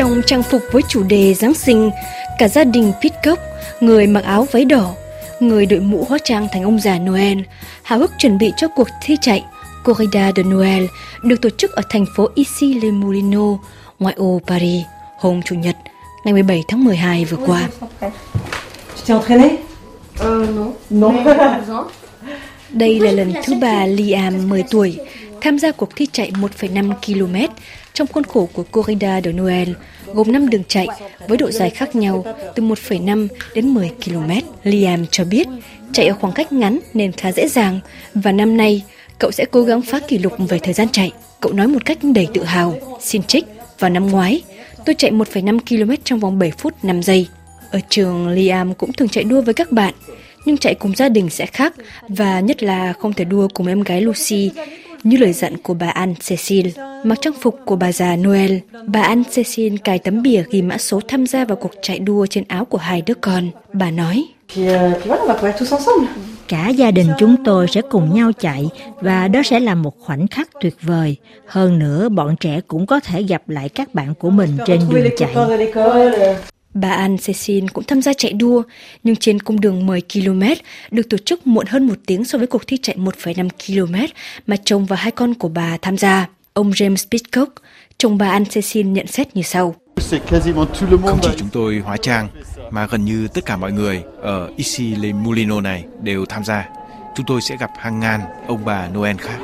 Trong trang phục với chủ đề Giáng sinh, cả gia đình Pitcock, người mặc áo váy đỏ, người đội mũ hóa trang thành ông già Noel, háo hức chuẩn bị cho cuộc thi chạy Corrida de Noël được tổ chức ở thành phố Issy-les-Moulineaux, ngoại ô Paris, hôm Chủ nhật, ngày 17 tháng 12 vừa qua. Đây là lần thứ ba Liam 10 tuổi tham gia cuộc thi chạy 1,5 km trong khuôn khổ của Corrida de Noël, gồm 5 đường chạy với độ dài khác nhau từ 1,5 đến 10 km. Liam cho biết chạy ở khoảng cách ngắn nên khá dễ dàng và năm nay cậu sẽ cố gắng phá kỷ lục về thời gian chạy. Cậu nói một cách đầy tự hào, xin trích, vào năm ngoái, tôi chạy 1,5 km trong vòng 7 phút 5 giây. Ở trường, Liam cũng thường chạy đua với các bạn, nhưng chạy cùng gia đình sẽ khác và nhất là không thể đua cùng em gái Lucy như lời dặn của bà Anne Cecil. Mặc trang phục của bà già Noel, bà Anne Cecil cài tấm bìa ghi mã số tham gia vào cuộc chạy đua trên áo của hai đứa con. Bà nói, Cả gia đình chúng tôi sẽ cùng nhau chạy và đó sẽ là một khoảnh khắc tuyệt vời. Hơn nữa, bọn trẻ cũng có thể gặp lại các bạn của mình trên đường chạy. Bà Anne Cecil cũng tham gia chạy đua, nhưng trên cung đường 10 km được tổ chức muộn hơn một tiếng so với cuộc thi chạy 1,5 km mà chồng và hai con của bà tham gia. Ông James Pitcock, chồng bà Anne Cecil nhận xét như sau. Không chỉ chúng tôi hóa trang, mà gần như tất cả mọi người ở Issy Les Moulineaux này đều tham gia. Chúng tôi sẽ gặp hàng ngàn ông bà Noel khác.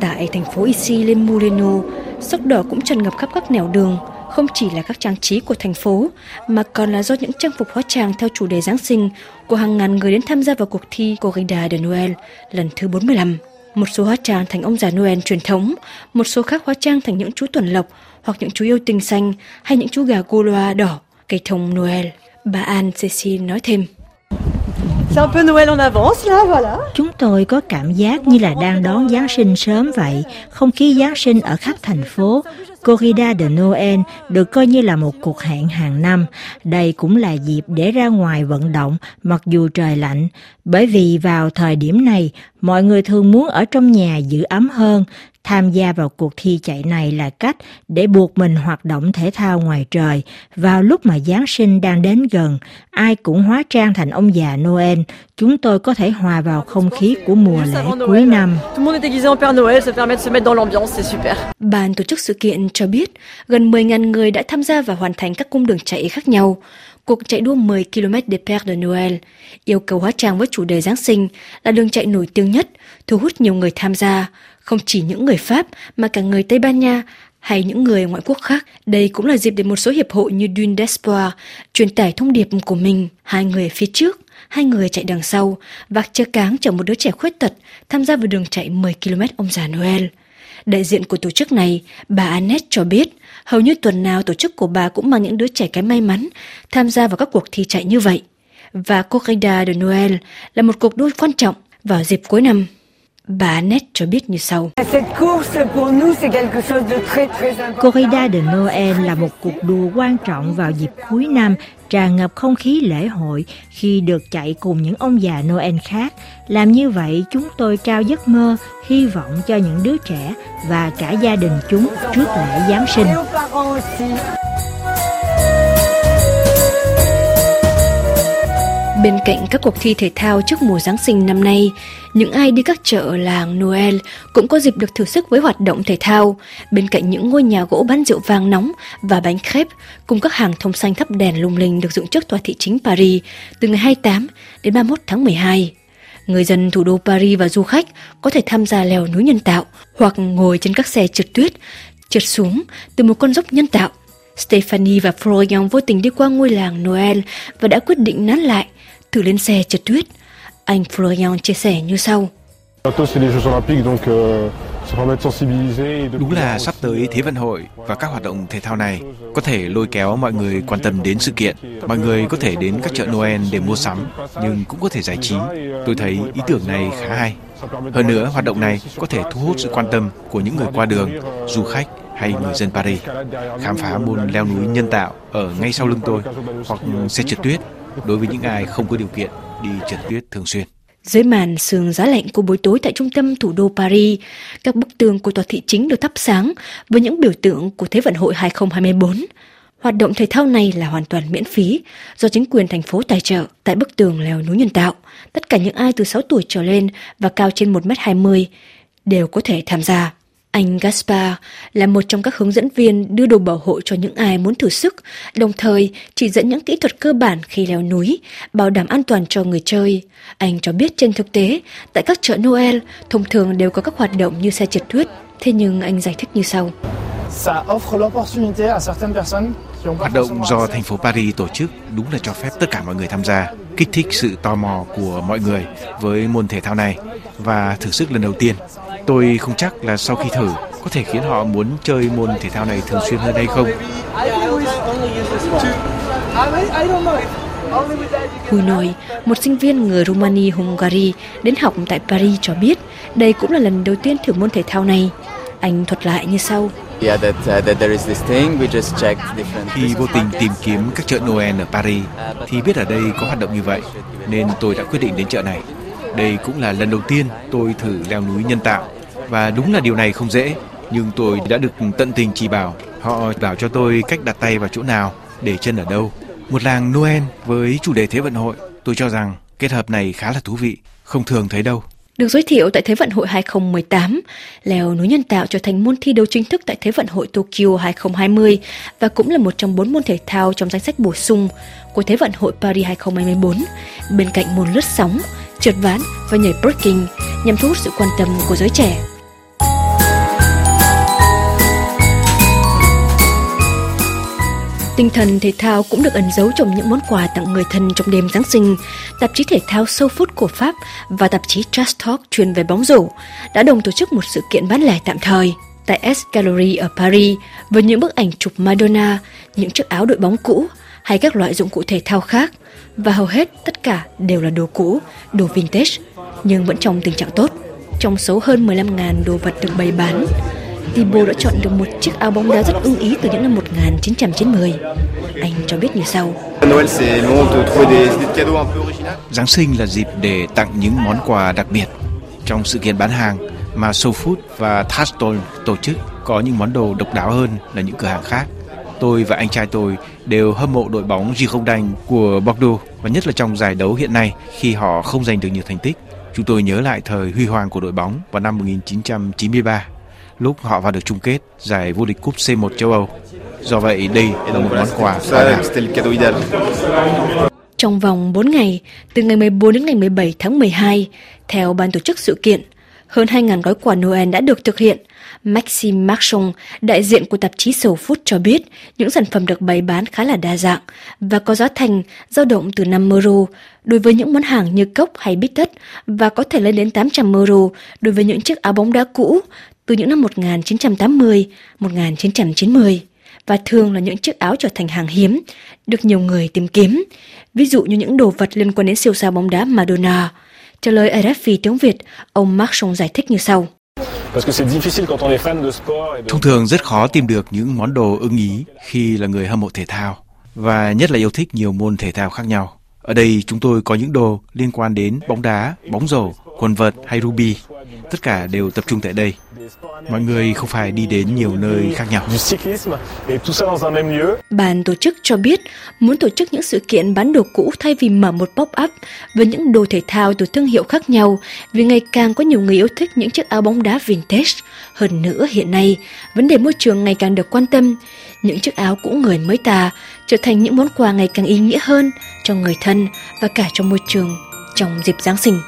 Tại thành phố Issy Les Moulineaux, sắc đỏ cũng tràn ngập khắp các nẻo đường, không chỉ là các trang trí của thành phố, mà còn là do những trang phục hóa trang theo chủ đề Giáng sinh của hàng ngàn người đến tham gia vào cuộc thi Corrida de Noel lần thứ 45. Một số hóa trang thành ông già Noel truyền thống, một số khác hóa trang thành những chú tuần lộc hoặc những chú yêu tinh xanh hay những chú gà Gaulois đỏ, cây thông Noel. Bà Anne Cecil nói thêm. Chúng tôi có cảm giác như là đang đón Giáng sinh sớm vậy, không khí Giáng sinh ở khắp thành phố. Corrida de Noel được coi như là một cuộc hẹn hàng năm. Đây cũng là dịp để ra ngoài vận động mặc dù trời lạnh, bởi vì vào thời điểm này, mọi người thường muốn ở trong nhà giữ ấm hơn. Tham gia vào cuộc thi chạy này là cách để buộc mình hoạt động thể thao ngoài trời. Vào lúc mà Giáng sinh đang đến gần, ai cũng hóa trang thành ông già Noel. Chúng tôi có thể hòa vào không khí của mùa lễ cuối năm. Ban tổ chức sự kiện cho biết gần 10.000 người đã tham gia và hoàn thành các cung đường chạy khác nhau. Cuộc chạy đua 10 km de Père de Noël yêu cầu hóa trang với chủ đề Giáng sinh là đường chạy nổi tiếng nhất, thu hút nhiều người tham gia, không chỉ những người Pháp mà cả người Tây Ban Nha hay những người ngoại quốc khác. Đây cũng là dịp để một số hiệp hội như Dune d'Espoir truyền tải thông điệp của mình. Hai người phía trước, hai người chạy đằng sau, vác chơ cáng chở một đứa trẻ khuyết tật tham gia vào đường chạy 10 km ông già Noel. Đại diện của tổ chức này, bà Annette cho biết, hầu như tuần nào tổ chức của bà cũng mang những đứa trẻ kém may mắn tham gia vào các cuộc thi chạy như vậy. Và Corrida de Noël là một cuộc đua quan trọng vào dịp cuối năm. Bà Annette cho biết như sau. Corrida de Noël là một cuộc đua quan trọng vào dịp cuối năm, tràn ngập không khí lễ hội khi được chạy cùng những ông già Noel khác. Làm như vậy, chúng tôi trao giấc mơ, hy vọng cho những đứa trẻ và cả gia đình chúng trước lễ Giáng sinh. Bên cạnh các cuộc thi thể thao trước mùa Giáng sinh năm nay, những ai đi các chợ làng Noel cũng có dịp được thử sức với hoạt động thể thao. Bên cạnh những ngôi nhà gỗ bán rượu vang nóng và bánh crepe cùng các hàng thông xanh thắp đèn lung linh được dựng trước tòa thị chính Paris từ ngày 28 đến 31 tháng 12. Người dân thủ đô Paris và du khách có thể tham gia leo núi nhân tạo hoặc ngồi trên các xe trượt tuyết, trượt xuống từ một con dốc nhân tạo. Stephanie và Florian vô tình đi qua ngôi làng Noel và đã quyết định nán lại thử lên xe trượt tuyết. Anh Florian chia sẻ như sau. Đúng là sắp tới Thế vận hội và các hoạt động thể thao này có thể lôi kéo mọi người quan tâm đến sự kiện. Mọi người có thể đến các chợ Noel để mua sắm, nhưng cũng có thể giải trí. Tôi thấy ý tưởng này khá hay. Hơn nữa, hoạt động này có thể thu hút sự quan tâm của những người qua đường, du khách hay người dân Paris. Khám phá môn leo núi nhân tạo ở ngay sau lưng tôi hoặc xe trượt tuyết đối với những ai không có điều kiện đi trượt tuyết thường xuyên. Dưới màn sương giá lạnh của buổi tối tại trung tâm thủ đô Paris, các bức tường của tòa thị chính được thắp sáng với những biểu tượng của Thế vận hội 2024. Hoạt động thể thao này là hoàn toàn miễn phí do chính quyền thành phố tài trợ tại bức tường leo núi nhân tạo. Tất cả những ai từ 6 tuổi trở lên và cao trên 1m20 đều có thể tham gia. Anh Gaspar là một trong các hướng dẫn viên đưa đồ bảo hộ cho những ai muốn thử sức, đồng thời chỉ dẫn những kỹ thuật cơ bản khi leo núi, bảo đảm an toàn cho người chơi. Anh cho biết trên thực tế, tại các chợ Noel, thông thường đều có các hoạt động như xe trượt tuyết, thế nhưng anh giải thích như sau. Hoạt động do thành phố Paris tổ chức đúng là cho phép tất cả mọi người tham gia, kích thích sự tò mò của mọi người với môn thể thao này và thử sức lần đầu tiên. Tôi không chắc là sau khi thử có thể khiến họ muốn chơi môn thể thao này thường xuyên hơn hay không. Hùi Nồi, một sinh viên người Romania Hungary đến học tại Paris cho biết đây cũng là lần đầu tiên thử môn thể thao này. Anh thuật lại như sau. Uh, Khi vô tình tìm kiếm các chợ Noel ở Paris thì biết ở đây có hoạt động như vậy nên tôi đã quyết định đến chợ này. Đây cũng là lần đầu tiên tôi thử leo núi nhân tạo và đúng là điều này không dễ nhưng tôi đã được tận tình chỉ bảo. Họ bảo cho tôi cách đặt tay vào chỗ nào, để chân ở đâu. Một làng Noel với chủ đề Thế vận hội, tôi cho rằng kết hợp này khá là thú vị, không thường thấy đâu. Được giới thiệu tại Thế vận hội 2018, leo núi nhân tạo trở thành môn thi đấu chính thức tại Thế vận hội Tokyo 2020 và cũng là một trong bốn môn thể thao trong danh sách bổ sung của Thế vận hội Paris 2024, bên cạnh môn lướt sóng, trượt ván và nhảy breaking nhằm thu hút sự quan tâm của giới trẻ. Tinh thần thể thao cũng được ẩn giấu trong những món quà tặng người thân trong đêm Giáng sinh. Tạp chí thể thao Sâu Phút của Pháp và tạp chí Just Talk chuyên về bóng rổ đã đồng tổ chức một sự kiện bán lẻ tạm thời tại S Gallery ở Paris với những bức ảnh chụp Madonna, những chiếc áo đội bóng cũ hay các loại dụng cụ thể thao khác và hầu hết tất cả đều là đồ cũ, đồ vintage nhưng vẫn trong tình trạng tốt. Trong số hơn 15.000 đồ vật được bày bán, Thibaut đã chọn được một chiếc áo bóng đá rất ưng ý từ những năm 1990. Anh cho biết như sau. Giáng sinh là dịp để tặng những món quà đặc biệt. Trong sự kiện bán hàng mà SoFood và Taston tổ chức có những món đồ độc đáo hơn là những cửa hàng khác. Tôi và anh trai tôi đều hâm mộ đội bóng Girondins của Bordeaux và nhất là trong giải đấu hiện nay khi họ không giành được nhiều thành tích. Chúng tôi nhớ lại thời huy hoàng của đội bóng vào năm 1993 lúc họ vào được chung kết giải vô địch cúp C1 châu Âu. Do vậy đây là một món quà Trong vòng 4 ngày, từ ngày 14 đến ngày 17 tháng 12, theo ban tổ chức sự kiện, hơn 2.000 gói quà Noel đã được thực hiện. Maxime Marchon, đại diện của tạp chí Soul Food cho biết những sản phẩm được bày bán khá là đa dạng và có giá thành dao động từ 5 euro đối với những món hàng như cốc hay bít tất và có thể lên đến 800 euro đối với những chiếc áo bóng đá cũ từ những năm 1980, 1990 và thường là những chiếc áo trở thành hàng hiếm, được nhiều người tìm kiếm, ví dụ như những đồ vật liên quan đến siêu sao bóng đá Madonna. Trả lời RFI tiếng Việt, ông Mark Song giải thích như sau. Thông thường rất khó tìm được những món đồ ưng ý khi là người hâm mộ thể thao và nhất là yêu thích nhiều môn thể thao khác nhau. Ở đây chúng tôi có những đồ liên quan đến bóng đá, bóng rổ, quần vợt hay ruby. Tất cả đều tập trung tại đây. Mọi người không phải đi đến nhiều nơi khác nhau. Ban tổ chức cho biết muốn tổ chức những sự kiện bán đồ cũ thay vì mở một pop-up với những đồ thể thao từ thương hiệu khác nhau vì ngày càng có nhiều người yêu thích những chiếc áo bóng đá vintage. Hơn nữa hiện nay, vấn đề môi trường ngày càng được quan tâm. Những chiếc áo cũ người mới tà trở thành những món quà ngày càng ý nghĩa hơn cho người thân và cả cho môi trường trong dịp Giáng sinh.